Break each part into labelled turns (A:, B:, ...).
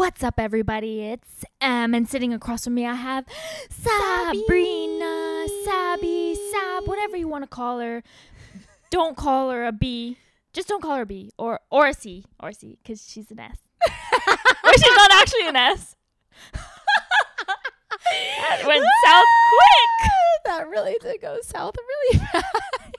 A: What's up, everybody? It's Em, and sitting across from me, I have Sabrina, Sabby, Sab, whatever you want to call her. Don't call her a B. Just don't call her a B or or a C or a C because she's an S. or she's not actually an S. that went south quick.
B: that really did go south really fast.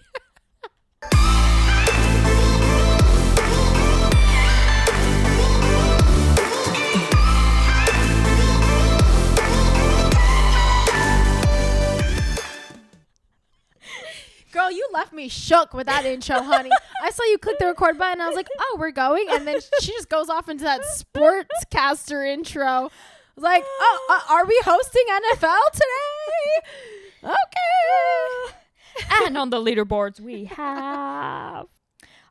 B: Girl, you left me shook with that intro, honey. I saw you click the record button. I was like, "Oh, we're going," and then she just goes off into that sportscaster intro. Like, "Oh, uh, are we hosting NFL today?" Okay.
A: and on the leaderboards we have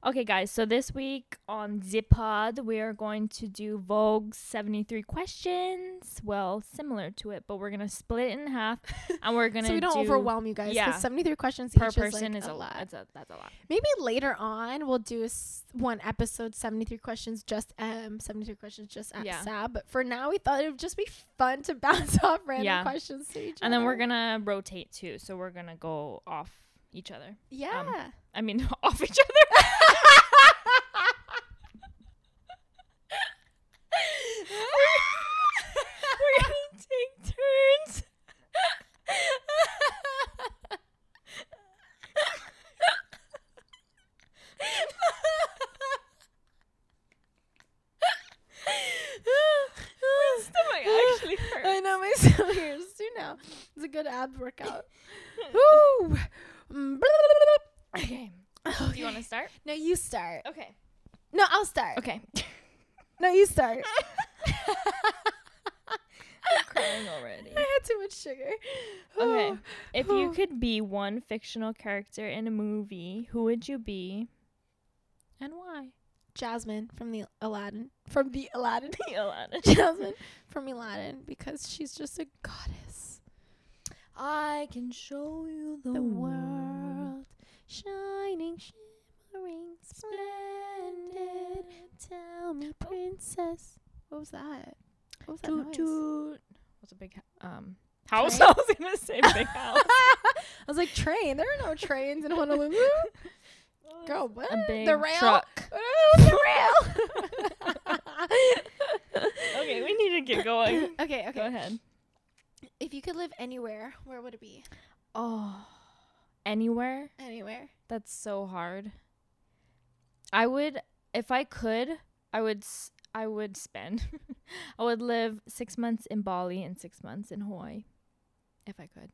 A: okay guys so this week on zipod we are going to do vogue's 73 questions well similar to it but we're gonna split it in half and we're gonna
B: so we don't
A: do
B: overwhelm you guys.
A: yeah.
B: 73 questions
A: per
B: each
A: person
B: is,
A: is
B: like,
A: a
B: a lot.
A: That's a, that's a lot
B: Maybe later on we'll do s- one episode 73 questions just Em, 73 questions just at
A: Yeah.
B: Sab. But for now, we thought it would just be fun to bounce off random
A: Yeah.
B: questions to each other.
A: and then we're gonna rotate too so we're gonna go off each other um,
B: yeah.
A: i mean off each other we're gonna take turns my stomach actually hurts
B: I know my stomach hurts too now. It's a good ab workout. Woo! Mm,
A: okay do you want to start
B: No, you start.
A: okay
B: No, I'll start.
A: okay
B: No, you start.
A: I'm crying already
B: I had too much sugar.
A: Okay. If you could be one fictional character in a movie, who would you be and why?
B: Jasmine from the Aladdin. From the Aladdin.
A: The Aladdin.
B: Jasmine from Aladdin because she's just a goddess.
A: I can show you the,
B: The world shining, shimmering, splendid. Tell me, princess. What was that? What was that
A: Toot
B: noise?
A: toot. What's a big um house?
B: Train?
A: I was gonna say big house.
B: I was like, train. There are no trains in Honolulu. Girl, what?
A: A big
B: the rail?
A: truck.
B: The rail.
A: Okay, we need to get going.
B: okay, okay.
A: Go ahead.
B: If you could live anywhere, where would it be?
A: Oh, anywhere?
B: Anywhere.
A: That's so hard. I would, if I could, I would, s- I would spend, I would live six months in Bali and six months in Hawaii, if I could.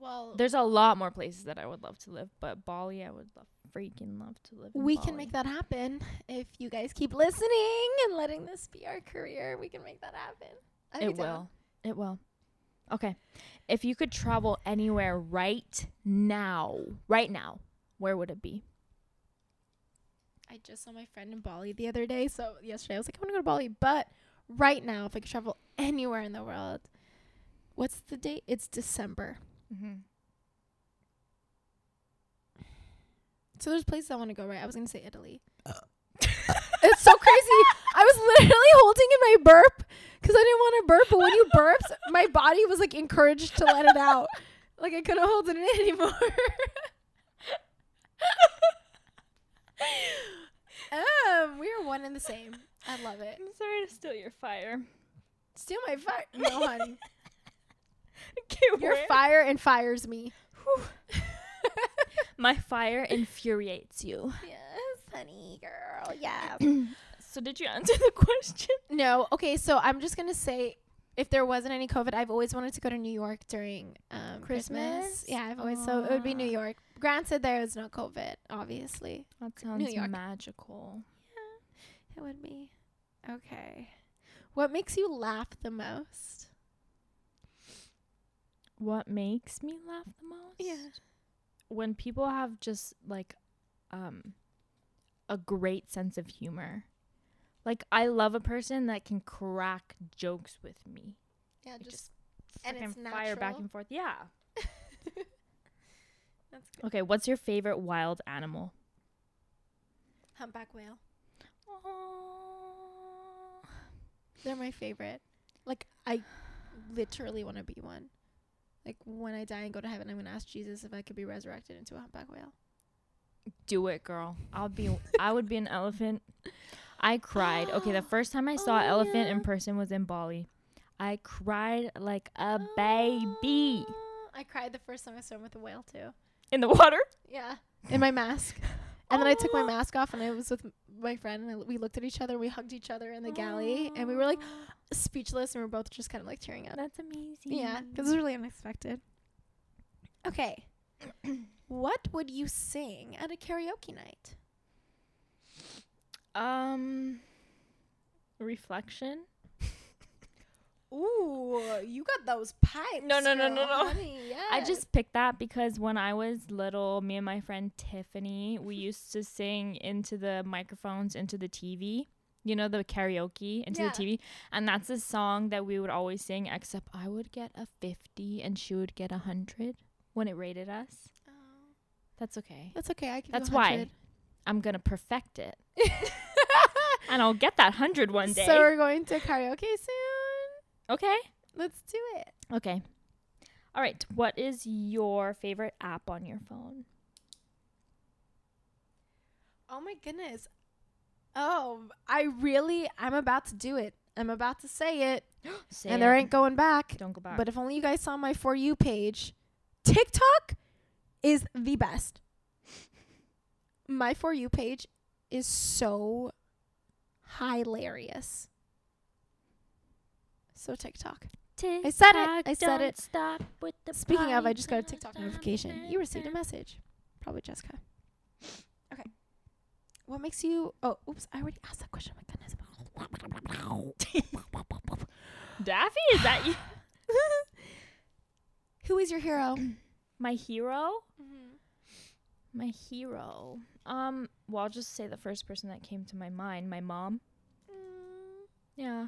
B: Well,
A: There's a lot more places that I would love to live, but Bali, I would love, freaking love to live. In
B: we
A: Bali.
B: can make that happen if you guys keep listening and letting this be our career. We can make that happen. I'd
A: It
B: down.
A: will. It will. Okay. If you could travel anywhere right now, right now, where would it be?
B: I just saw my friend in Bali the other day. So yesterday I was like, I want to go to Bali. But right now, if I could travel anywhere in the world, what's the date? It's December.
A: Mm-hmm.
B: So there's places I want to go, right? I was going to say Italy. it's so crazy. I was literally holding in my burp because I didn't want to burp. But when you burped, my body was like encouraged to let it out. Like I couldn't hold it in anymore. um, we are one and the same. I love it.
A: I'm sorry to steal your fire.
B: Steal my fire. No, honey. Your
A: where-
B: fire and fires me.
A: My fire infuriates you.
B: Yes, honey girl. Yeah.
A: So did you answer the question?
B: no. Okay, so I'm just gonna say, if there wasn't any COVID, I've always wanted to go to New York during um, Christmas.
A: Christmas?
B: Yeah, I've always so it would be New York. Granted, there is no COVID, obviously.
A: That sounds
B: York.
A: magical.
B: Yeah, it would be. Okay. What makes you laugh the most?
A: What makes me laugh the most? Yeah, when people have just like um a great sense of humor. Like I love a person that can crack jokes with me.
B: Yeah,
A: Like,
B: just,
A: just
B: and
A: fucking
B: it's
A: fire back and forth. Yeah.
B: That's good.
A: Okay, what's your favorite wild animal?
B: Humpback whale.
A: Aw.
B: They're my favorite. Like I literally want to be one. Like when I die and go to heaven, I'm gonna ask Jesus if I could be resurrected into a humpback whale.
A: Do it, girl. I'll be. I would be an elephant. I cried. Okay, the first time I saw
B: Oh,
A: an elephant
B: yeah.
A: in person was in Bali. I cried like a baby
B: I cried the first time I swam with a whale too.
A: in the water.
B: Yeah, in my mask. And then I took my
A: oh.
B: mask off, and I was with my friend, and we looked at each other, we hugged each other in the galley, and we were like speechless, and we were both just kind of like tearing up.
A: That's amazing.
B: Yeah, because it was really unexpected. Okay, what would you sing at a karaoke night?
A: Um, reflection.
B: Ooh, you got those pipes.
A: No, no, no, no, no.
B: honey,
A: I just picked that because when I was little, me and my friend Tiffany, we used to sing into the microphones, into the TV. You know, the karaoke into
B: Yeah.
A: the TV. And that's a song that we would always sing, except I would get a 50 and she would get a 100 when it rated us.
B: Oh,
A: That's okay.
B: that's okay. I can.
A: That's why
B: 100.
A: I'm to perfect it. And I'll get that 100 one day.
B: So we're going to karaoke soon.
A: okay.
B: Let's do it.
A: Okay. All right. What is your favorite app on your phone?
B: Oh my goodness. Oh, I really, I'm about to do it. I'm about to say it,
A: Say
B: and there
A: it.
B: ain't going back.
A: Don't go back.
B: But if only you guys saw my For You page, TikTok is the best. My For You page is so hilarious. So TikTok. I said it. I said it.
A: Stop with the
B: Speaking of, I just got a TikTok notification. You received a message. Probably Jessica. Okay. What makes you? Oh, oops! I already asked that question. Oh my goodness.
A: Daffy, is that you?
B: Who is your hero?
A: My hero?
B: Mm-hmm.
A: My hero. Um, well, I'll just say the first person that came to my mind, my mom.
B: Mm,
A: Yeah.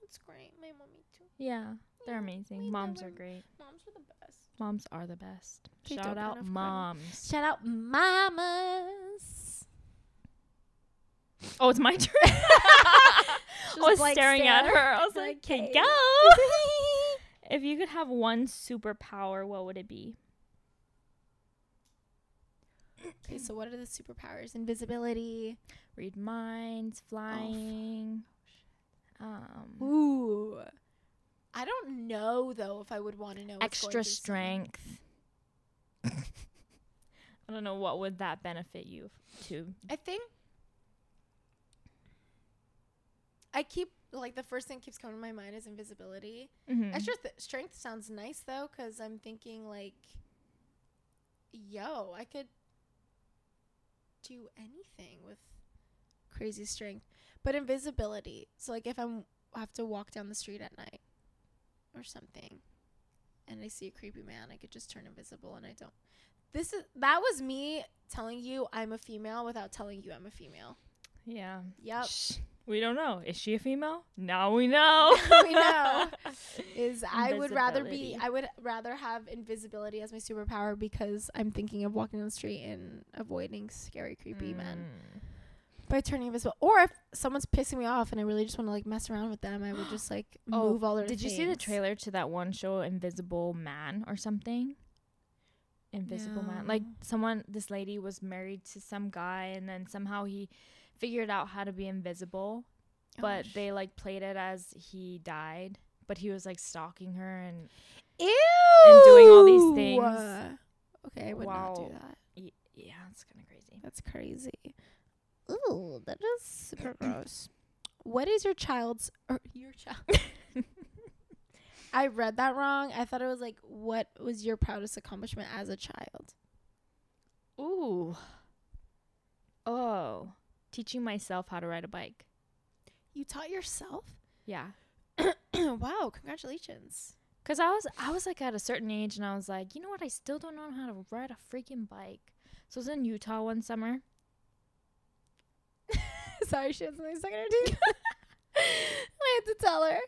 B: that's great. My mommy too.
A: Yeah. They're amazing. Moms are great.
B: Moms are the best.
A: Moms are the best.
B: They
A: Shout out moms.
B: Shout out mamas.
A: Oh, it's my turn. I was
B: blank
A: staring at her. I was
B: Like,
A: like, okay, go. if you could have one superpower, what would it be?
B: Okay, so what are the superpowers? Invisibility.
A: Read minds, flying. Um,
B: Ooh. I don't know though if I would want to know. what's going
A: extra strength. I don't know what would that benefit you f- to.
B: I think I keep like the first thing keeps coming to my mind is invisibility.
A: Mhm.
B: Extra th- strength sounds nice though, because I'm thinking like, yo, I could do anything with crazy strength, but invisibility. So like if I'm have to walk down the street at night or something, and I see a creepy man, I could just turn invisible, and I don't. This is that was me telling you I'm a female without telling you I'm a female.
A: Yeah.
B: Yep.
A: Shh. We don't know. Is she a female? Now we know.
B: we know. Is I would rather be I would rather have invisibility as my superpower because I'm thinking of walking on the street and avoiding scary, creepy men
A: Mm.
B: by turning invisible. Or if someone's pissing me off and I really just want to like mess around with them, I would just like
A: Oh,
B: move all their
A: Did you see the trailer to that one show, Invisible Man or something? Invisible Man. Like someone, this lady was married to some guy, and then somehow he figured out how to be invisible,
B: Oh,
A: but they like played it as he died. But he was like stalking her, and
B: Ew!
A: and doing all these things.
B: Okay, I would not do that.
A: y- yeah, it's kind of crazy.
B: That's crazy. Ooh, that is super gross. What is your child's or your child? I read that wrong. I thought it was like, what was your proudest accomplishment as a child?
A: Ooh. Oh, teaching myself how to ride a bike.
B: You taught yourself?
A: Yeah.
B: wow, congratulations.
A: Cause I was I was like at a certain age and I was like, you know what? I still don't know how to ride a freaking bike. So I was in Utah one summer.
B: Sorry, she has something stuck in her teeth. I had to tell her.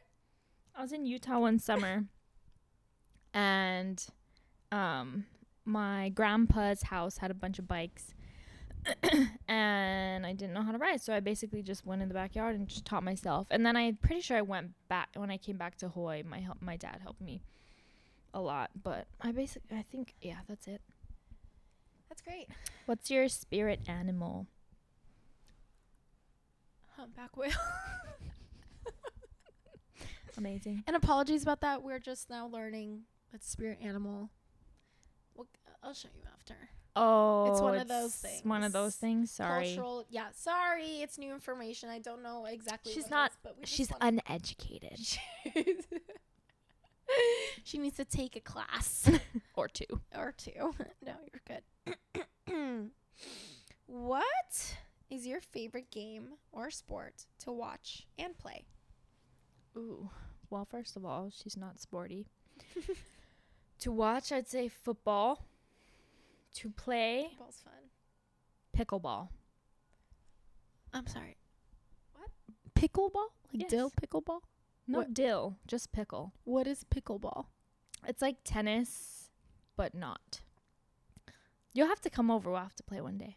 A: I was in Utah one summer, and um, my grandpa's house had a bunch of bikes, and I didn't know how to ride, so I basically just went in the backyard and just taught myself. And then I'm pretty sure I went back when I came back to Hawaii. My help, my dad helped me a lot, but I basically I think yeah, that's it.
B: That's great.
A: What's your spirit animal?
B: Humpback whale.
A: Amazing.
B: and apologies about that. We're just now learning that spirit animal. Well, I'll show you after.
A: Oh,
B: one of those things.
A: One of those things. Sorry,
B: Cultural. Yeah, sorry. It's new information. I don't know exactly.
A: She's
B: what
A: not-
B: is, but
A: she's uneducated
B: she needs to take a class
A: or two.
B: or two. no, you're good. what is your favorite game or sport to watch and play?
A: Ooh. Well, first of all, she's not sporty. to watch, I'd say football. To play,
B: Football's fun.
A: pickleball.
B: I'm sorry. What? Pickleball? Like
A: Yes.
B: dill pickleball?
A: No
B: What-
A: dill, just pickle.
B: What is pickleball?
A: It's like tennis, but not. You'll have to come over. We'll have to play one day.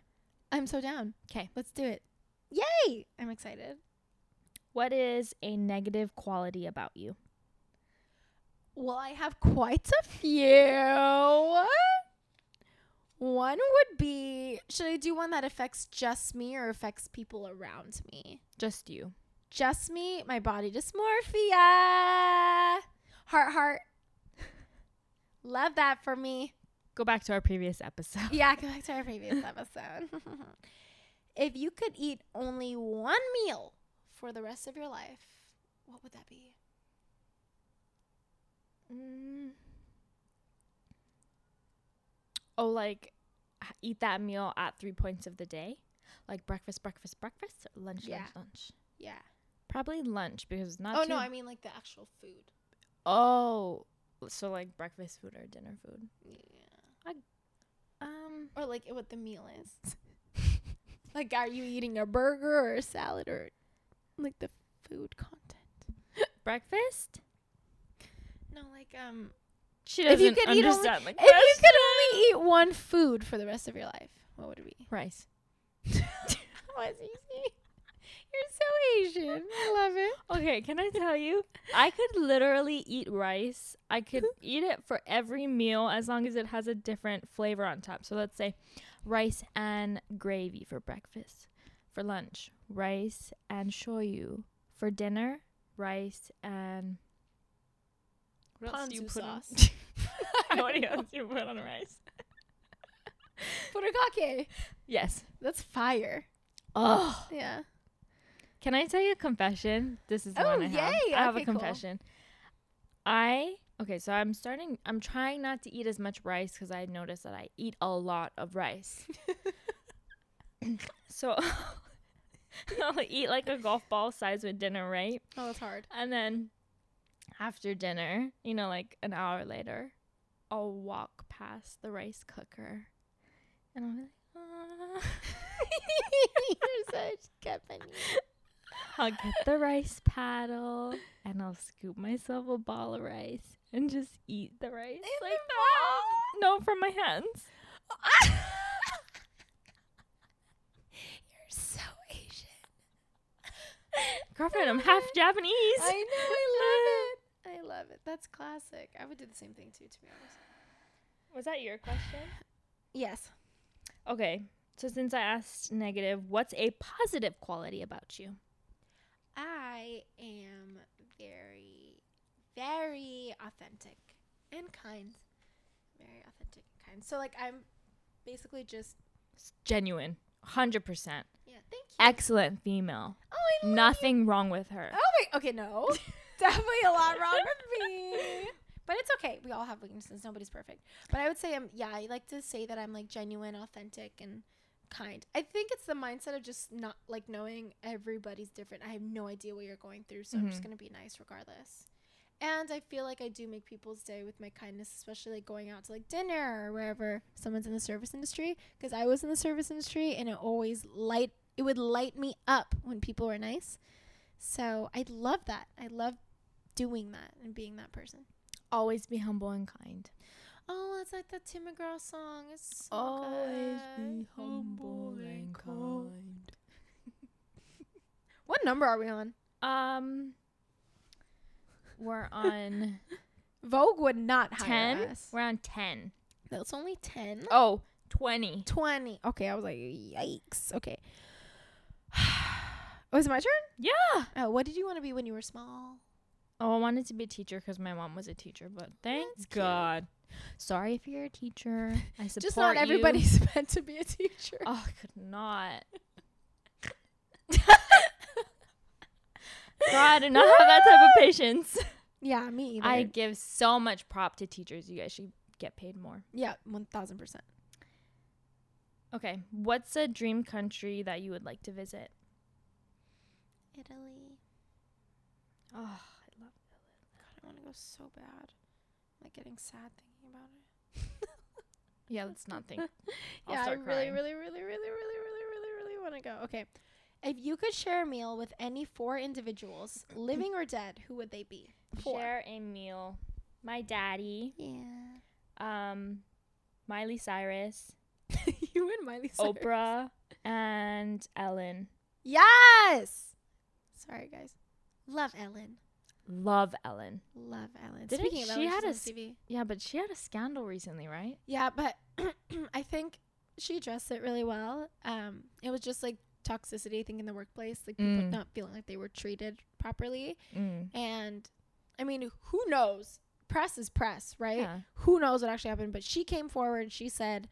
B: I'm so down.
A: 'Kay.
B: Let's do it. Yay! I'm excited.
A: What is a negative quality about you?
B: Well, I have quite a few. One would be should I do one that affects just me or affects people around me?
A: Just you.
B: Just me, my body dysmorphia. Heart, heart. Love that for me.
A: Go back to our previous episode.
B: Yeah, go back to our previous episode. if you could eat only one meal for the rest of your life, what would that be?
A: Mm. Oh, like eat that meal at three points of the day, like breakfast, breakfast, breakfast, lunch,
B: Yeah.
A: lunch, lunch.
B: Yeah.
A: Probably lunch because it's not.
B: oh no, I mean like the actual food.
A: Oh, so like breakfast food or dinner food.
B: Yeah.
A: Um,
B: Or like what the meal is. like are you eating a burger or a salad or like the food content?
A: breakfast.
B: No, like um
A: She
B: If
A: doesn't
B: you could eat only-
A: understand
B: if you could only eat one food for the rest of your life, what would it be?
A: rice.
B: was easy. You're so Asian. I love it.
A: Okay, can I tell you? I could literally eat rice. I could eat it for every meal as long as it has a different flavor on top. So let's say rice and gravy for breakfast. For lunch, rice and shoyu. For dinner, rice and what else do you put on-
B: sauce.
A: what else do you put on rice?
B: Furikake.
A: Yes.
B: That's fire.
A: Oh.
B: Yeah.
A: Can I tell you a confession? This is the
B: Oh,
A: one I have.
B: yay.
A: I have
B: Okay,
A: a
B: cool.
A: confession. I okay, so I'm starting. I'm trying not to eat as much rice because I noticed that I eat a lot of rice. so I'll eat like a golf ball size with dinner, right?
B: Oh, that's hard.
A: And then after dinner, you know, like an hour later, I'll walk past the rice cooker, and I'll be like, "Ah."
B: You're such company.
A: I'll get the rice paddle and I'll scoop myself a ball of rice and just eat the rice
B: In
A: like
B: the.
A: No, from my hands.
B: You're so Asian.
A: Girlfriend, I'm half Japanese.
B: I know. I love it. I love it. That's classic. I would do the same thing too, to be honest.
A: Was that your question?
B: Yes.
A: Okay. So since I asked negative, what's a positive quality about you?
B: I am very, very authentic and kind. Very authentic and kind. So like I'm basically just
A: It's genuine. 100%.
B: yeah. Thank you.
A: Excellent female.
B: oh, I love
A: Nothing wrong with her.
B: Oh wait. Okay. No. Definitely a lot wrong with me. But it's okay. We all have weaknesses. Nobody's perfect. But I would say I'm. Yeah. I like to say that I'm like genuine, authentic, and kind. I think it's the mindset of just not like knowing everybody's different. I have no idea what you're going through, so I'm just
A: Mhm.
B: gonna be nice regardless. And I feel like I do make people's day with my kindness, especially like going out to like dinner or wherever someone's in the service industry. Because I was in the service industry, and it always light it would light me up when people were nice. So I love that. I love doing that and being that person.
A: Always be humble and kind.
B: Oh, it's like the Tim McGraw song. It's so
A: Always
B: good.
A: be humble and kind.
B: What number are we on?
A: Um, we're on
B: Vogue would not hire
A: ten.
B: us.
A: We're on ten.
B: That's only ten.
A: Oh, 20.
B: 20. Okay, I was like, yikes. Okay. was it my turn?
A: Yeah.
B: Oh, what did you want to be when you were small?
A: Oh, I wanted to be a teacher because my mom was a teacher, but thank
B: That's cute.
A: God. Sorry if you're a teacher. I support
B: Just not
A: you.
B: everybody's meant to be a teacher.
A: Oh, I could not. God, I do not have that type of patience.
B: Yeah, me either.
A: I give so much prop to teachers. You guys should get paid more.
B: yeah, 1000%.
A: Okay, what's a dream country that you would like to visit?
B: Italy.
A: Oh, I love
B: God, I want to go so bad. Like getting sad thinking about it.
A: Yeah, let's not think.
B: Yeah, I really, really, really, really, really, really, really, really want to go. Okay. If you could share a meal with any four individuals, living or dead, who would they be? Four.
A: Share a meal. My daddy,
B: Yeah.
A: um, Miley Cyrus,
B: you and Miley Cyrus.
A: Oprah, and Ellen.
B: Yes. Sorry, guys. Love Ellen.
A: Love Ellen.
B: Love Ellen.
A: Didn't
B: Speaking of
A: she
B: Ellen,
A: had a
B: on TV.
A: Yeah, but she had a scandal recently, right?
B: Yeah, but I think she addressed it really well. Um, it was just like toxicity, I think, in the workplace, like people
A: Mm.
B: not feeling like they were treated properly.
A: Mm.
B: And I mean, who knows? Press is press, right?
A: Yeah.
B: Who knows what actually happened? But she came forward. She said,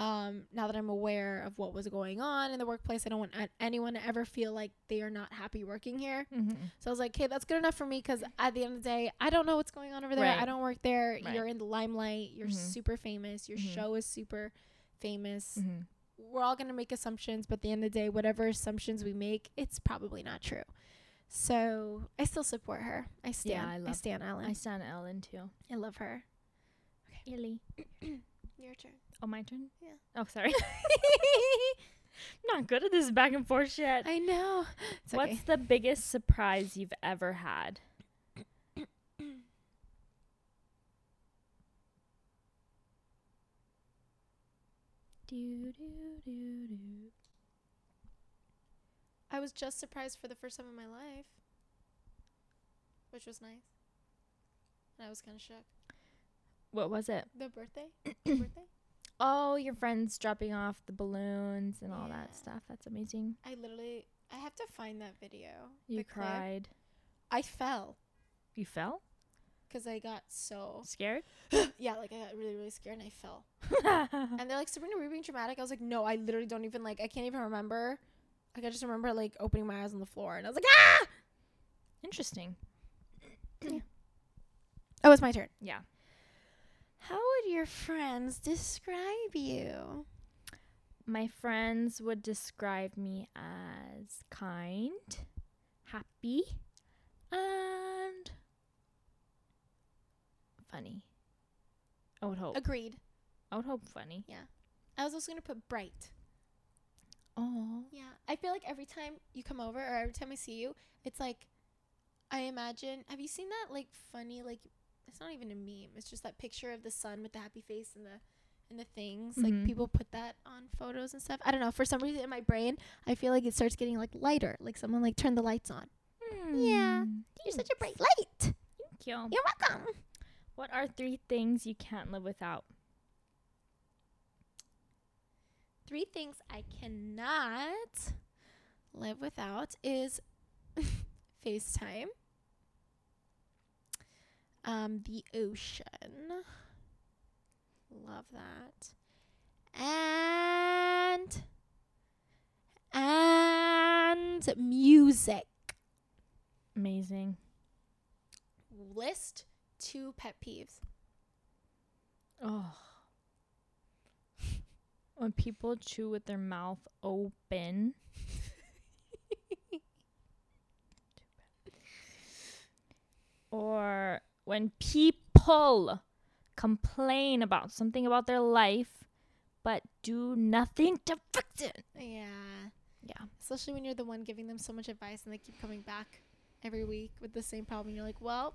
B: um, "Now that I'm aware of what was going on in the workplace, I don't want anyone to ever feel like they are not happy working here."
A: Mm-hmm.
B: So I was like, "Okay, that's good enough for me." Because at the end of the day, I don't know what's going on over there. I don't work there.
A: Right.
B: You're in the limelight. You're
A: Mhm.
B: super famous. Your
A: Mhm.
B: show is super famous.
A: Mm-hmm.
B: We're all gonna make assumptions, but at the end of the day, whatever assumptions we make, it's probably not true. So I still support her. I stand.
A: I
B: I,
A: love- I
B: stand Ellen.
A: I
B: I,
A: stand Ellen too.
B: I love her. Okay.
A: Illy.
B: Your turn.
A: Oh, my turn?
B: Yeah.
A: Oh, sorry. not good at this back and forth shit.
B: I know. It's
A: What's
B: okay.
A: the biggest surprise you've ever had? do, do, do, do.
B: I was just surprised for the first time in my life, which was nice. And I was kind of shook.
A: What was it?
B: The birthday. the birthday.
A: Oh, your friends dropping off the balloons and all that stuff. That's amazing.
B: I literally. I have to find that video.
A: You cried.
B: I fell
A: You fell?
B: because I got so
A: Scared?
B: yeah, like I got really really scared and I fell. And they're like, Sabrina, were you being dramatic? I was like, no, I literally don't even like. I can't even remember. Like I just remember like opening my eyes on the floor and I was like, ah!
A: Interesting.
B: Oh, it's my turn.
A: Yeah.
B: How would your friends describe you?
A: My friends would describe me as kind, happy, and funny. I would hope.
B: Agreed.
A: I would hope funny. Yeah.
B: I was also gonna put bright.
A: Oh.
B: Yeah, I feel like every time you come over or every time I see you, it's like I imagine. Have you seen that like funny like? It's not even a meme. It's just that picture of the sun with the happy face and the and the things.
A: Mhm.
B: Like people put that on photos and stuff. I don't know. For some reason in my brain, I feel like it starts getting like lighter. Like someone like turned the lights on. Yeah. You're such a bright light.
A: Thank you.
B: You're welcome.
A: What are three things you can't live without?
B: Three things I cannot live without is FaceTime, um, the ocean, love that, and and music.
A: Amazing.
B: List two pet peeves.
A: Oh. When people chew with their mouth open. or when people complain about something about their life but do nothing to fix it.
B: Yeah.
A: Yeah.
B: Especially when you're the one giving them so much advice and they keep coming back every week with the same problem. You're like, well,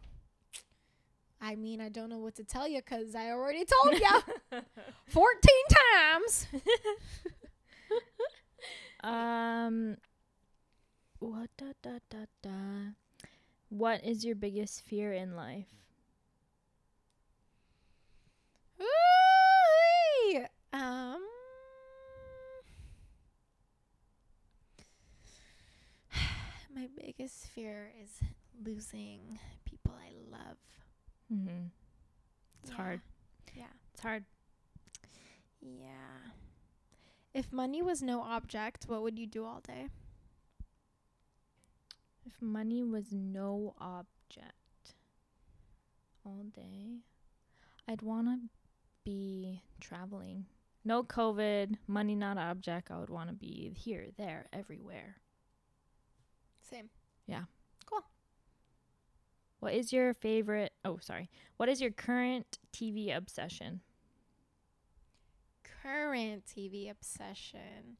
B: I mean, I don't know what to tell you because I already told you 14 times.
A: um what da, da, da, da. What is your biggest fear in life?
B: Ooh-wee. Um, my biggest fear is losing people I love.
A: Mhm. It's
B: Yeah.
A: hard.
B: Yeah.
A: It's hard.
B: Yeah. If money was no object, what would you do all day?
A: If money was no object all day, I'd want to be traveling. No COVID, money not object. I would want to be here, there, everywhere.
B: Same. Yeah. Cool.
A: What is your favorite? Oh, sorry. What is your current TV obsession?
B: Current TV obsession.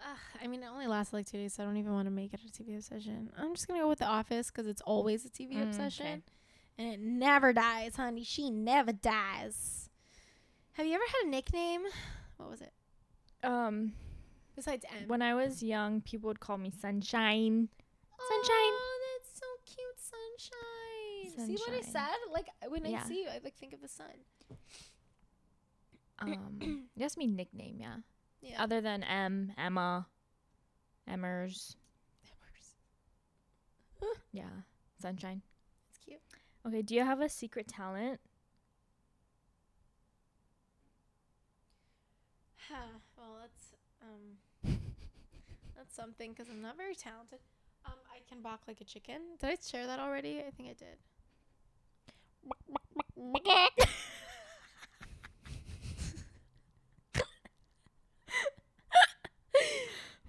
B: Ugh, I mean, it only lasts like two days, so I don't even want to make it a TV obsession. I'm just gonna go with The Office because it's always a TV
A: Mm, okay.
B: obsession, and it never dies, honey. She never dies. Have you ever had a nickname? What was it
A: Um,
B: besides Em?
A: when I was young, people would call me Sunshine. Sunshine.
B: Oh, that's so cute, sunshine. See what I said? Like when
A: Yeah.
B: I see you, I like think of the sun.
A: Um, just me nickname, yeah.
B: Yeah.
A: Other than Em, Emma, Emmers, yeah, Sunshine.
B: It's cute.
A: Okay, do you have a secret talent?
B: Huh. Well, that's um, that's something because I'm not very talented. Um, I can balk like a chicken. Did I share that already? I think I did.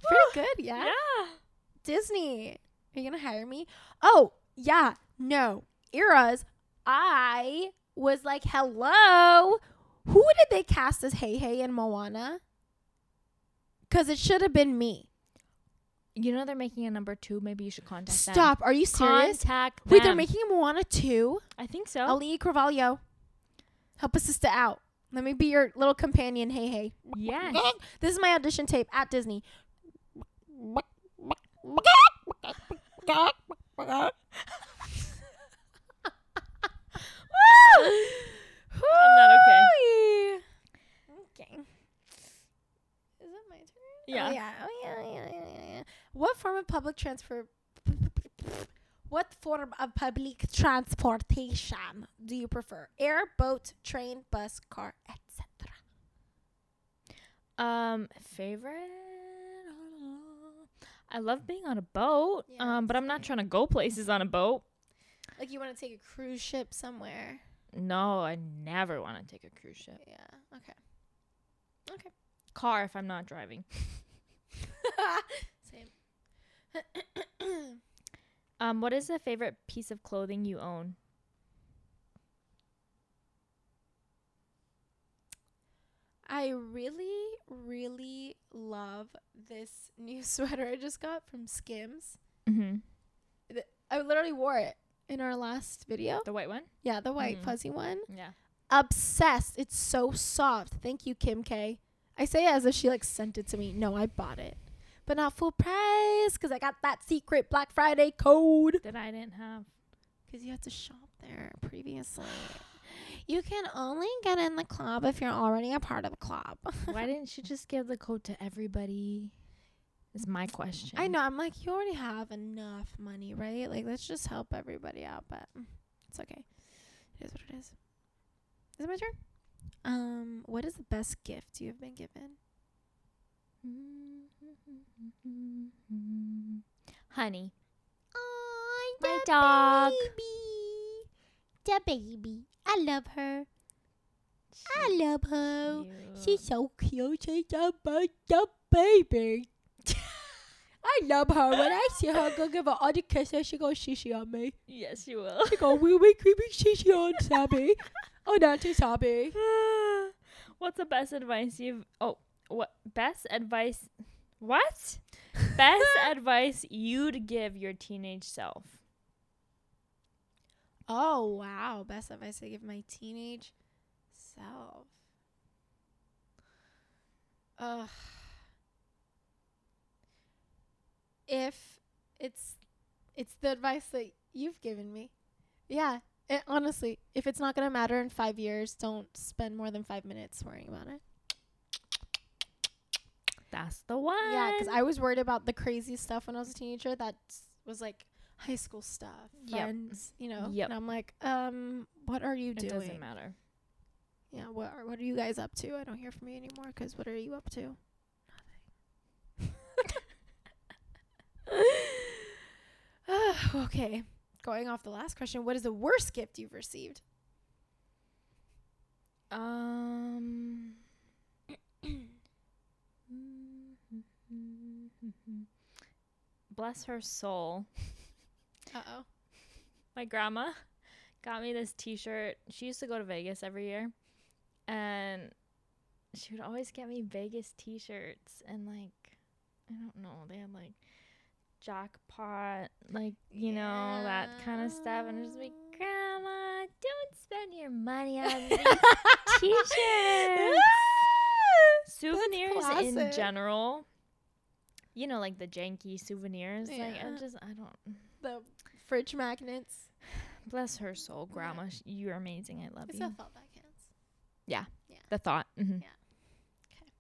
B: Pretty good, yeah. Yeah. Disney, are you gonna hire me? Oh, yeah. No, eras. I was like, hello. Who did they cast as Heihei and Moana? Because it should have been me.
A: You know they're making a number two. Maybe you should contact them.
B: Stop. Are you serious?
A: Contact
B: Wait, they're
A: them.
B: making a Moana 2?
A: I think so.
B: Auli'i Cravalho. Help a sister out. Let me be your little companion. Hey, hey.
A: yes.
B: This is my audition tape at Disney.
A: I'm not okay.
B: Okay. Is it my turn?
A: Yeah.
B: Oh, yeah. Oh, yeah, yeah, yeah, yeah, yeah. What form of public transport? What form of public transportation do you prefer? Air, boat, train, bus, car, etc.
A: Um, favorite? I love being on a boat.
B: Yeah,
A: um, but I'm not trying to go places on a boat.
B: Like you want to take a cruise ship somewhere?
A: No, I never want to take a cruise ship.
B: Yeah. Okay. Okay.
A: Car if I'm not driving.
B: Same.
A: Um, what is the favorite piece of clothing you own?
B: I really, really love this new sweater I just got from Skims.
A: Mm-hmm.
B: I literally wore it in our last video.
A: The white one?
B: Yeah, the white
A: Mhm.
B: fuzzy one.
A: Yeah.
B: Obsessed. It's so soft. Thank you, Kim K. I say it as if she like sent it to me. No, I bought it, but not full price because I got that secret Black Friday code.
A: That I didn't have.
B: Because you had to shop there previously. You can only get in the club if you're already a part of the club.
A: Why didn't you just give the code to everybody? Is my question.
B: I know. I'm like, you already have enough money, right? Like, let's just help everybody out. But it's okay. It is what it is. Is it my turn? Um, what is the best gift you have been given?
A: Honey.
B: Oh,
A: My dog.
B: baby. The baby. I love her. I love her. She's so cute. She's a baby. I love her. When I see her, go give her all the kisses. She goes shishi on me.
A: Yes, you will.
B: She go wee wee creepy shishi on Sabby. Oh, Auntie Sabby.
A: What's the best advice you've? Oh, what best advice? What? Best advice you'd give your teenage self?
B: Oh wow, best advice I give my teenage self. Ugh. If it's it's the advice that you've given me. Yeah. It, honestly, if it's not gonna matter in five years, don't spend more than five minutes worrying about it.
A: That's the one.
B: Yeah, because I was worried about the crazy stuff when I was a teenager. That was like high school stuff,
A: Yep.
B: you know.
A: Yep.
B: And I'm like, um, what are you
A: it
B: doing?
A: It doesn't matter.
B: Yeah, what are, what are you guys up to? I don't hear from you anymore. Cause what are you up to? Nothing. okay, going off the last question, what is the worst gift you've received?
A: Um. Bless her soul.
B: Uh oh.
A: My grandma got me this T-shirt. She used to go to Vegas every year, and she would always get me Vegas T-shirts. And like, I don't know, they had like jackpot, like you know that kind of stuff. And just like, Grandma, don't spend your money on these T-shirts. souvenirs in general. You know, like the janky souvenirs. Like I
B: Yeah.
A: just I don't.
B: The fridge magnets.
A: Bless her soul, Grandma. sh You're amazing. I love
B: It's
A: you.
B: a thought that counts.
A: the thought. hmm
B: Yeah.
A: Okay.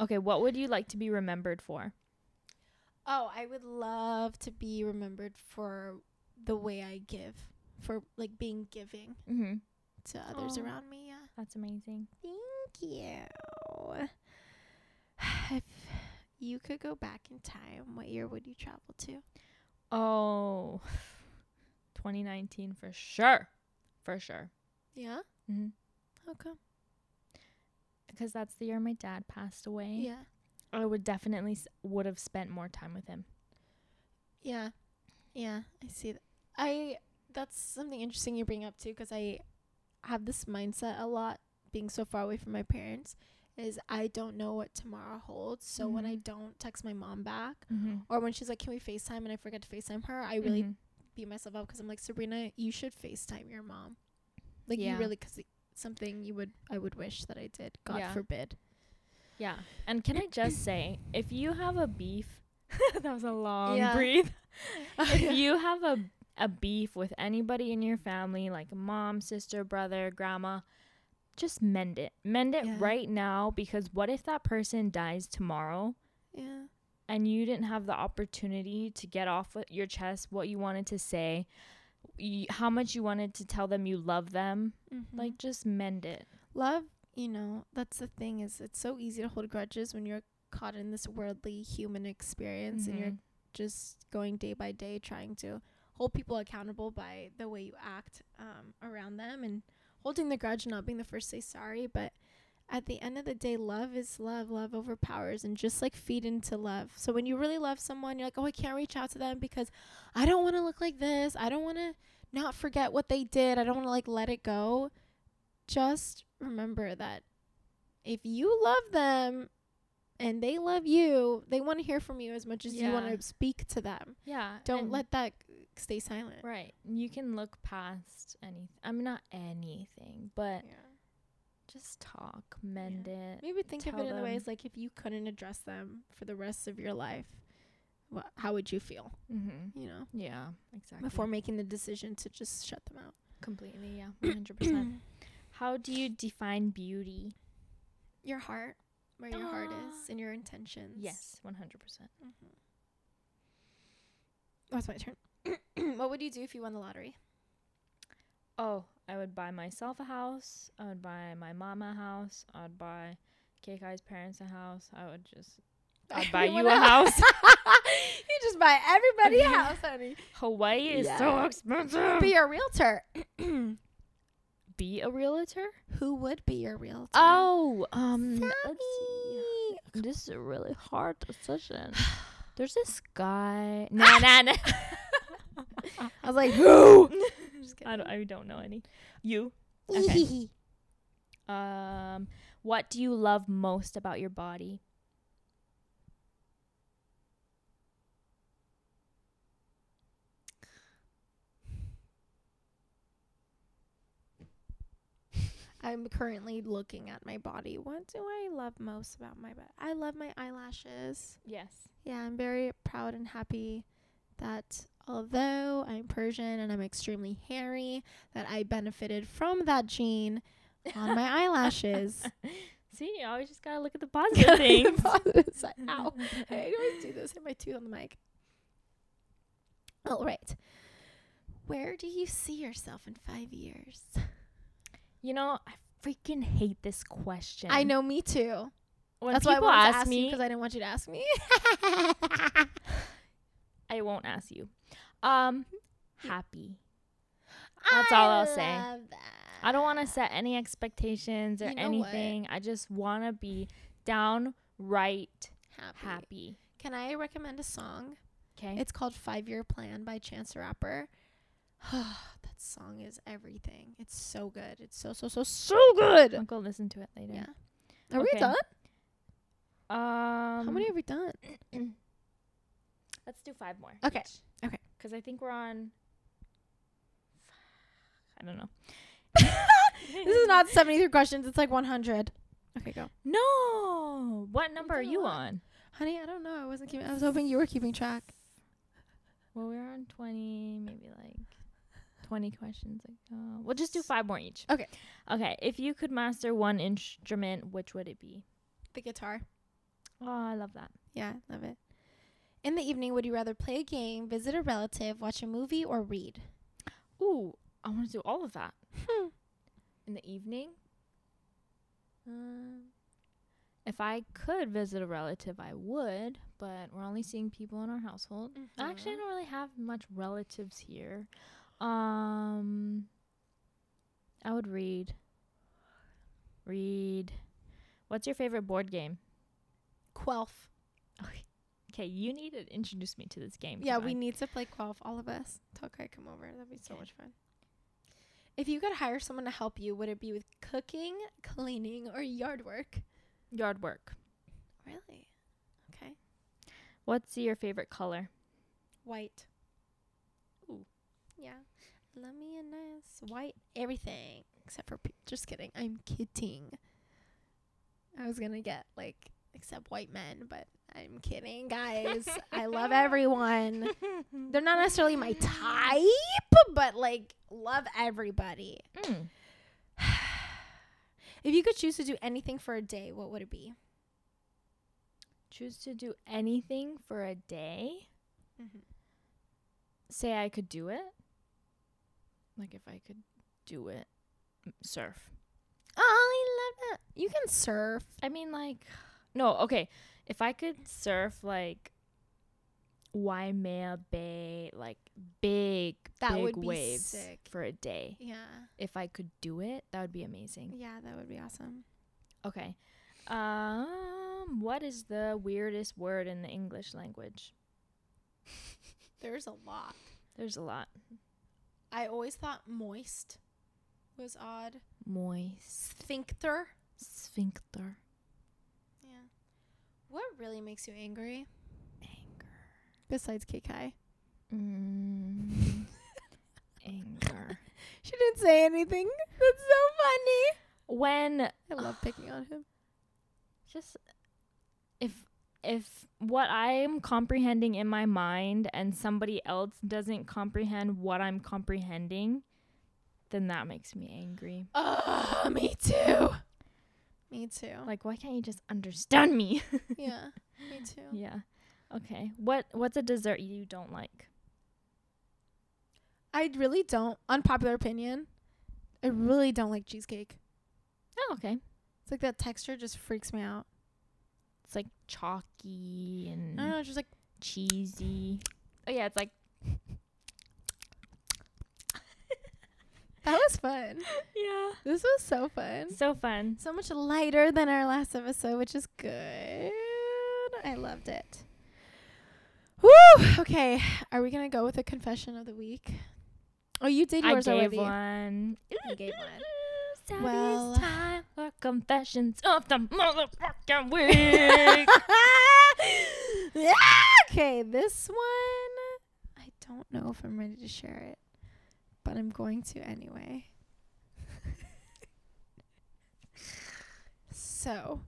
A: Okay, what would you like to be remembered for?
B: Oh, I would love to be remembered for the way I give, for like being giving
A: Mm-hmm.
B: to others around me. Yeah.
A: That's amazing.
B: Thank you. If you could go back in time, what year would you travel to?
A: Oh, 2019 for sure, for sure.
B: Yeah.
A: Mm-hmm.
B: How come?
A: Because that's the year my dad passed away.
B: Yeah.
A: I would definitely s- would have spent more time with him.
B: Yeah. Yeah. I see. That. I. That's something interesting you bring up too, because I have this mindset a lot, being so far away from my parents. Is I don't know what tomorrow holds. So when I
A: Mhm.
B: don't text my mom back,
A: Mm-hmm.
B: or when she's like, "Can we Facetime?" and I forget to Facetime her, I really
A: Mm-hmm.
B: beat myself up because I'm like, Sabrina, you should FaceTime your mom. Like
A: Yeah.
B: you really, because something you would, I would wish that I did. God
A: Yeah.
B: forbid.
A: Yeah. And can I just say, if you have a beef, that was a long
B: Yeah.
A: breathe. if you have a a beef with anybody in your family, like mom, sister, brother, grandma, just mend it. Mend it
B: Yeah.
A: right now because what if that person dies tomorrow
B: yeah,
A: and you didn't have the opportunity to get off with your chest what you wanted to say, y- how much you wanted to tell them you love them?
B: mm-hmm.
A: Like just mend it.
B: love. You know, that's the thing is, it's so easy to hold grudges when you're caught in this worldly human experience and you're
A: Mhm.
B: just going day by day trying to hold people accountable by the way you act um, around them and holding the grudge and not being the first to say sorry. But at the end of the day love is love. Love overpowers and just like feed into love. So when you really love someone you're like oh i can't reach out to them because i don't want to look like this. I don't want to not forget what they did. I don't want to like let it go just remember that if you love them and they love you they want to hear from you as much as you want to speak to them
A: Yeah.
B: don't let that stay silent
A: Right. You can look past anything. I mean, not anything, but
B: yeah.
A: just talk, mend it.
B: maybe think of it in the ways like if you couldn't address them for the rest of your life what how would you feel
A: Mm-hmm.
B: you know
A: Yeah, exactly.
B: before making the decision to just shut them out
A: completely, yeah, one hundred percent. How do you define beauty?
B: your heart where your heart is and your intentions
A: Yes, one hundred percent.
B: mm-hmm. it's my turn what would you do if you won the lottery
A: Oh, I would buy myself a house. I would buy my mom a house. I would buy Keikai's parents a house. I would just I'd buy you a house.
B: you just buy everybody a house honey
A: Hawaii is so expensive.
B: be a realtor
A: Be a realtor?
B: who would be your realtor
A: Oh, um, let's see. This is a really hard decision. There's this guy. Nah, nah, nah.
B: I was like, who?
A: I don't, I don't know any. You.
B: kidding.
A: Um, what do you love most about your body?
B: I'm currently looking at my body. What do I love most about my body? I love my eyelashes.
A: Yes.
B: Yeah, I'm very proud and happy that although I'm Persian and I'm extremely hairy, that I benefited from that gene on my eyelashes.
A: See, you always just gotta look at the positive things.
B: Positive side. Ow. I always do this. Hit my tooth on the mic. All right. Where do you see yourself in five years?
A: You know, I freaking hate this question.
B: I know, me too.
A: When
B: That's why I
A: people
B: wanted
A: ask
B: ask you
A: me,
B: because I didn't want you to ask me.
A: I won't ask you. Um, happy. That's all I'll say.
B: love
A: I don't want to set any expectations or
B: You know what?
A: anything. I just want to be downright
B: happy.
A: happy.
B: Can I recommend a song?
A: Okay.
B: It's called Five Year Plan by Chance the Rapper. that song is everything. It's so good. It's so so so so good.
A: I'll go listen to it later.
B: Yeah. Are we done?
A: Um,
B: How many have we done?
A: Let's do five more.
B: Okay. Okay.
A: Because I think we're on. I don't know.
B: This is not 73 questions. It's like 100. Okay, go.
A: No. What number are you on?
B: Honey, I don't know. I wasn't keeping I was hoping you were keeping track.
A: Well, we're on 20, maybe like 20 questions. Like, uh, we'll just do five more each.
B: Okay.
A: Okay. If you could master one instrument, which would it be?
B: The guitar.
A: Oh, I love that.
B: Yeah, love it. In the evening, would you rather play a game, visit a relative, watch a movie, or read?
A: Ooh, I want to do all of that
B: Hmm.
A: in the evening. Um, if I could visit a relative, I would, but we're only seeing people in our household. Actually, I
B: Mhm.
A: don't really have much relatives here. Um, I would read. Read. What's your favorite board game?
B: Quelf.
A: Okay, you need to introduce me to this game.
B: Yeah, we
A: I-
B: need to play Quelf, all of us. Tokai, come over. That'd be so much fun. If you could hire someone to help you, would it be with cooking, cleaning, or yard work?
A: yard work.
B: Really? Okay.
A: What's your favorite color?
B: White.
A: Ooh.
B: Yeah. Love me a nice white everything except for pe- just kidding. I'm kidding. I was gonna get like except white men, but I'm kidding, guys. I love everyone. They're not necessarily my type, but like love everybody.
A: Mm.
B: If you could choose to do anything for a day, what would it be?
A: Choose to do anything for a day.
B: Mm-hmm.
A: Say I could do it. Like if I could do it, surf.
B: Oh, I love that. You can surf.
A: I mean, like, no, okay. If I could surf like Waimea Bay, like big,
B: That
A: big
B: would be
A: waves
B: sick.
A: for a day.
B: Yeah.
A: If I could do it, that would be amazing.
B: Yeah, that would be awesome.
A: Okay. Um, what is the weirdest word in the English language?
B: There's a lot.
A: There's a lot.
B: I always thought moist was odd.
A: Moist.
B: Sphincter.
A: Sphincter.
B: Yeah. What really makes you angry
A: Anger.
B: besides KK?
A: Mm. Anger.
B: She didn't say anything. That's so funny.
A: When
B: I love picking on him.
A: just if if what I'm comprehending in my mind and somebody else doesn't comprehend what I'm comprehending, then that makes me angry.
B: Oh, me too. Me too.
A: Like why can't you just understand me?
B: yeah, me too.
A: yeah. Okay. What what's a dessert you don't like?
B: I really don't. Unpopular opinion. I really don't like cheesecake.
A: Oh, okay.
B: It's like that texture just freaks me out.
A: It's like chalky and
B: I don't know. It's just like
A: cheesy. Oh yeah, it's like
B: that was fun.
A: yeah.
B: This was so fun.
A: So fun.
B: So much lighter than our last episode, which is good. I loved it. Woo! Okay, are we gonna go with a confession of the week? Oh, you did yours I
A: gave
B: already.
A: one.
B: You gave one.
A: Well,
B: Well-
A: it's time for confessions of the motherfucking week.
B: okay, this one I don't know if I'm ready to share it, but I'm going to anyway. So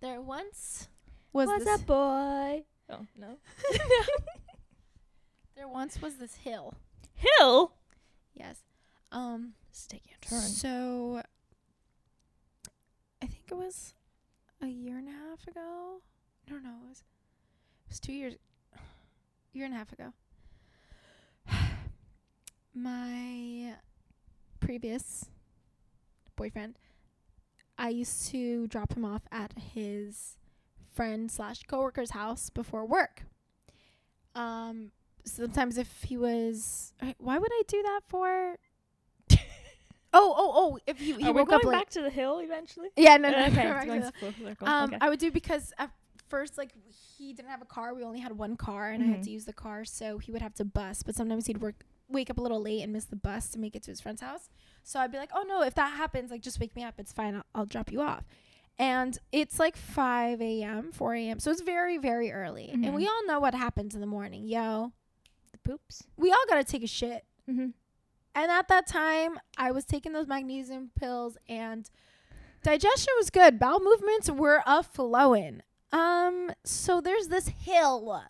B: there once was this
A: up, boy? Oh no.
B: there once was this hill.
A: Hill.
B: Yes. Um
A: taking a turn.
B: so I think it was a year and a half ago. No, no, it was it was 2 years year and a half ago. My previous boyfriend, I used to drop him off at his friend slash coworker's house before work. Um, sometimes if he was, why would I do that for? Oh, oh, oh! If he, he
A: Are we
B: woke up
A: going
B: late.
A: back to the hill eventually?
B: Yeah, no, no,
A: okay.
B: no,
A: it's going
B: to
A: full circle.
B: um,
A: okay.
B: I would do because at first, like, he didn't have a car. We only had one car, and I had
A: Mhm.
B: to use the car, so he would have to bus. But sometimes he'd work, wake up a little late and miss the bus to make it to his friend's house. So I'd be like, "Oh no, if that happens, like, just wake me up. It's fine. I'll, I'll drop you off." And it's like 5 a.m., 4 a.m. So it's very, very early. And we
A: Mhm.
B: all know what happens in the morning. Yo,
A: the poops.
B: we all got to take a shit.
A: Mm-hmm.
B: And at that time, I was taking those magnesium pills and digestion was good. Bowel movements were a flowing. Um, so there's this hill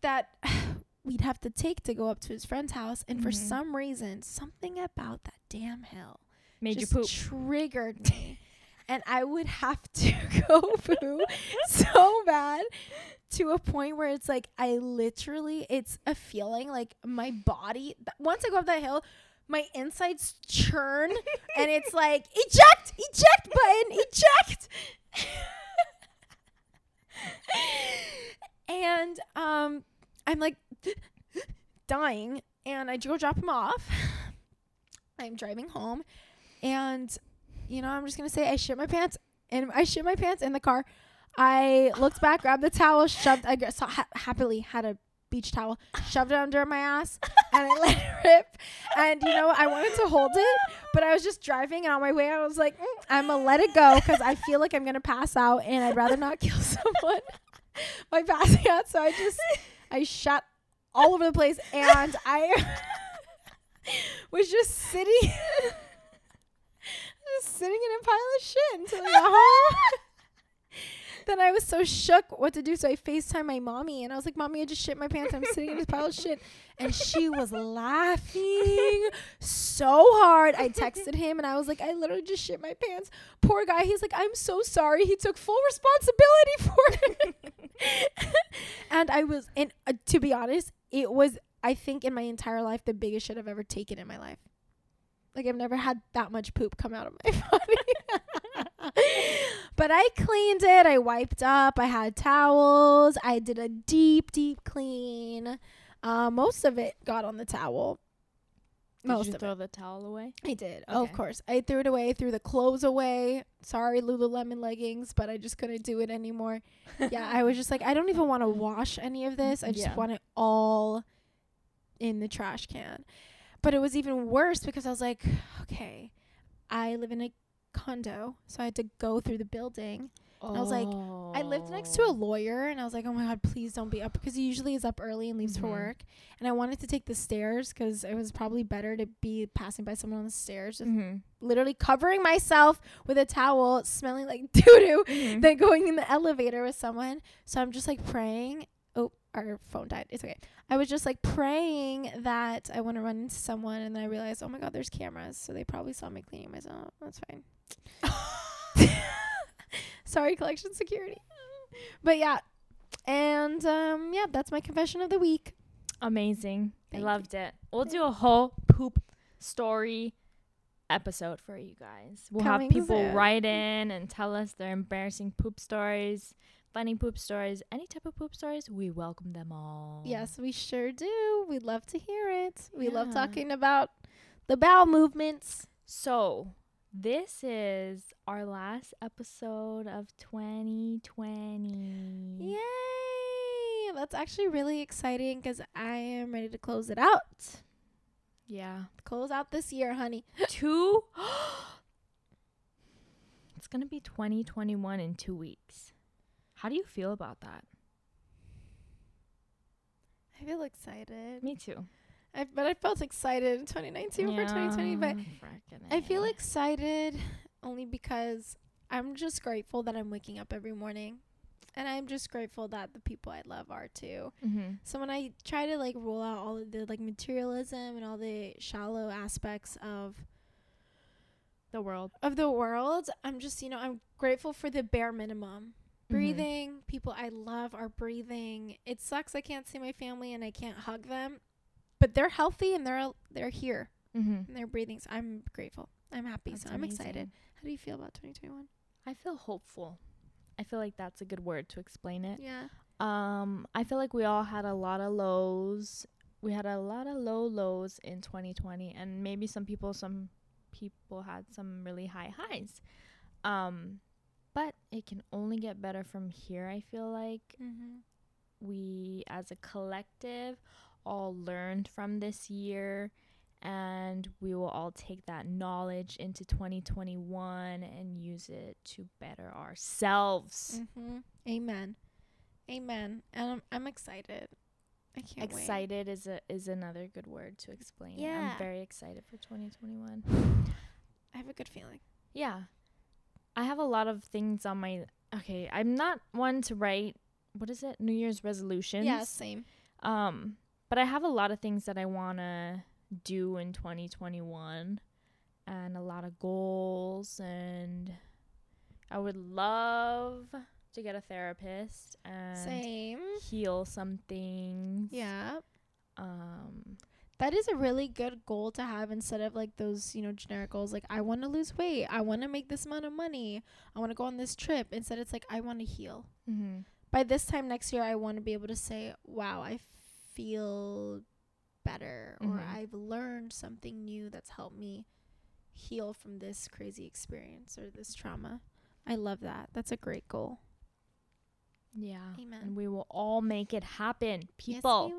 B: that we'd have to take to go up to his friend's house, and for
A: Mhm.
B: some reason, something about that damn hill
A: Made you poop.
B: triggered me. And I would have to go poo so bad to a point where it's like I literally it's a feeling like my body th- once I go up that hill my insides churn and it's like eject eject button eject. And um I'm like dying and I go drop him off. I'm driving home and you know I'm just gonna say I shit my pants and I shit my pants in the car I looked back, grabbed the towel, shoved. I guess ha- happily had a beach towel, shoved it under my ass, and I let it rip. And you know, I wanted to hold it, but I was just driving, and on my way, I was like, mm, I'm gonna let it go because I feel like I'm gonna pass out, and I'd rather not kill someone by passing out. So I just, I shot all over the place, and I was just sitting, sitting in a pile of shit until I got home then I was so shook what to do. So I FaceTime my mommy and I was like, Mommy, I just shit my pants. I'm sitting in this pile of shit. And she was laughing so hard. I texted him and I was like, I literally just shit my pants. Poor guy. He's like, I'm so sorry. He took full responsibility for it. and I was, and uh, to be honest, it was, I think, in my entire life, the biggest shit I've ever taken in my life. Like, I've never had that much poop come out of my body. but I cleaned it. I wiped up. I had towels. I did a deep, deep clean. Uh, most of it got on the towel.
A: Did
B: Most
A: you
B: of
A: throw the towel away?
B: I did. Oh, of course. I threw it away, threw the clothes away. Sorry, Lululemon leggings, but I just couldn't do it anymore. yeah, I was just like, I don't even want to wash any of this. I just
A: Yeah.
B: want it all in the trash can. But it was even worse because I was like, okay, I live in a condo, so I had to go through the building. Oh. I was like, I lived next to a lawyer, and I was like, oh my god, please don't be up because he usually is up early and leaves for
A: Mhm.
B: work. And I wanted to take the stairs because it was probably better to be passing by someone on the stairs,
A: Mm-hmm.
B: literally covering myself with a towel, smelling like doo doo
A: Mhm.
B: than going in the elevator with someone. So I'm just like praying. Our phone died. It's okay. I was just like praying that I want to run into someone, and then I realized, oh my god, there's cameras, so they probably saw me cleaning myself. That's fine. Sorry, collection security. But yeah, and um, yeah, that's my confession of the week.
A: Amazing.
B: Thank
A: I
B: you.
A: loved it. We'll do a whole poop story episode for you guys. We'll
B: Coming
A: have people
B: soon.
A: write in and tell us their embarrassing poop stories, funny poop stories, any type of poop stories. We welcome them all.
B: Yes, we sure do. We love to hear it. We love talking about the bowel movements.
A: So, this is our last episode of 2020.
B: Yay! That's actually really exciting because I am ready to close it out.
A: Yeah.
B: Close out this year, honey.
A: Two. it's going to be 2021 in two weeks. How do you feel about that?
B: I feel excited.
A: Me too.
B: I, but I felt excited in 2019 for 2020. But I feel excited only because I'm just grateful that I'm waking up every morning. And I'm just grateful that the people I love are too.
A: Mm-hmm.
B: So when I try to like rule out all of the like materialism and all the shallow aspects of
A: The world.
B: of the world, I'm just, you know, I'm grateful for the bare minimum.
A: Mhm.
B: Breathing, people I love are breathing. It sucks I can't see my family and I can't hug them, but they're healthy and they're they're here
A: Mm-hmm.
B: and they're breathing. So I'm grateful. I'm happy.
A: That's
B: so I'm excited. How do you feel about 2021?
A: I feel hopeful. I feel like that's a good word to explain it.
B: Yeah.
A: Um, I feel like we all had a lot of lows. We had a lot of low lows in 2020, and maybe some people, some people had some really high highs. Um, but it can only get better from here. I feel like
B: Mm-hmm.
A: we, as a collective, all learned from this year, and we will all take that knowledge into 2021 and use it to better ourselves.
B: Mm-hmm. Amen. Amen. And I'm, I'm excited. I can't wait.
A: excited is a is another good word to explain.
B: Yeah.
A: I'm very excited for 2021.
B: I have a good feeling.
A: Yeah. I have a lot of things on my Okay, I'm not one to write what is it? New Year's resolutions.
B: Yeah, same.
A: Um, but I have a lot of things that I want to do in 2021 and a lot of goals and I would love to get a therapist and
B: Same.
A: heal some things.
B: Yeah.
A: Um
B: That is a really good goal to have instead of like those, you know, generic goals like I want to lose weight, I want to make this amount of money, I want to go on this trip. Instead it's like I want to heal.
A: mhm.
B: By this time next year I want to be able to say, "Wow, I feel better or
A: Mhm.
B: I've learned something new that's helped me heal from this crazy experience or this trauma." I love that. That's a great goal.
A: Yeah.
B: Amen.
A: And we will all make it happen. People,
B: Yes,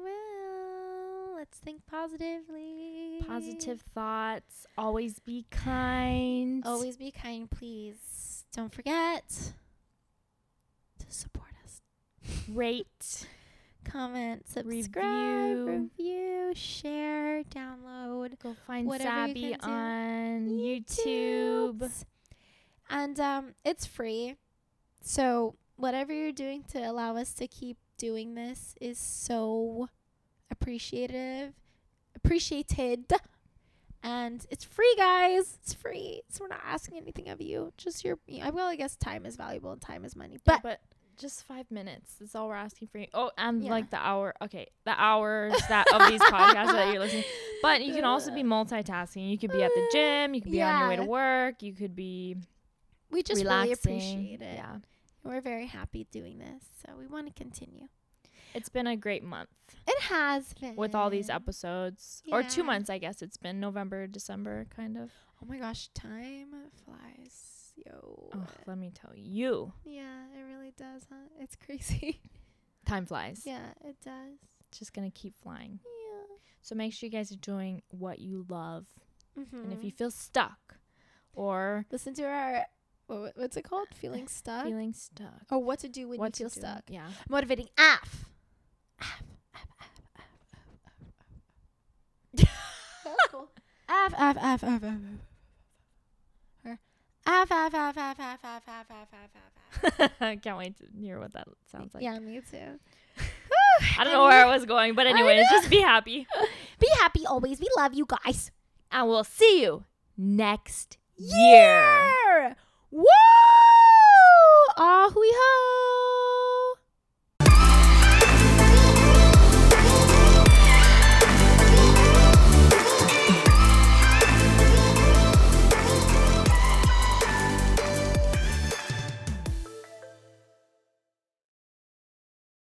B: think positively.
A: positive thoughts, always be kind.
B: Always be kind, please. Don't forget to support us.
A: rate.
B: Comment, subscribe,
A: Review.
B: review, share, download.
A: Go find Sabby on YouTube.
B: YouTubes. And um, it's free. So whatever you're doing to allow us to keep doing this is so appreciative, appreciated. And it's free, guys. It's free. So we're not asking anything of you. Just your, I well, I guess time is valuable and time is money.
A: But,
B: But
A: but just five minutes. That's all we're asking for you. Oh, and
B: Yeah.
A: like the hour. Okay, the hours that of these podcasts that you're listening. But you can also be multitasking. You could be at the uh, gym. You could be on your way to work. You could be
B: we just
A: relaxing.
B: really appreciate it.
A: Yeah,
B: We're very happy doing this. So we want to continue.
A: It's been a great month
B: It has been.
A: with all these episodes, or two months, I guess. It's been November, December, kind of.
B: Oh my gosh, time flies. Yo.
A: Oh, let me tell you,
B: Yeah, it really does, huh? It's crazy.
A: time flies.
B: yeah, it does.
A: It's just gonna keep flying.
B: Yeah.
A: So make sure you guys are doing what you love,
B: Mm-hmm.
A: and if you feel stuck or
B: listen to our what's it called? Feeling stuck.
A: feeling stuck,
B: or what to do when
A: what
B: you feel stuck.
A: Yeah.
B: Motivating AF. AF. AF. AF. AF. That's cool. AF. AF. AF. AF. AF. Or AF. AF. AF. AF. AF. AF. AF. AF. AF.
A: I can't wait to hear what that sounds like.
B: Yeah, me too.
A: I don't know where I was going, but anyways, just be happy.
B: Be happy always. We love you guys.
A: And we'll see you next year.
B: Woo! Ah, hui ho!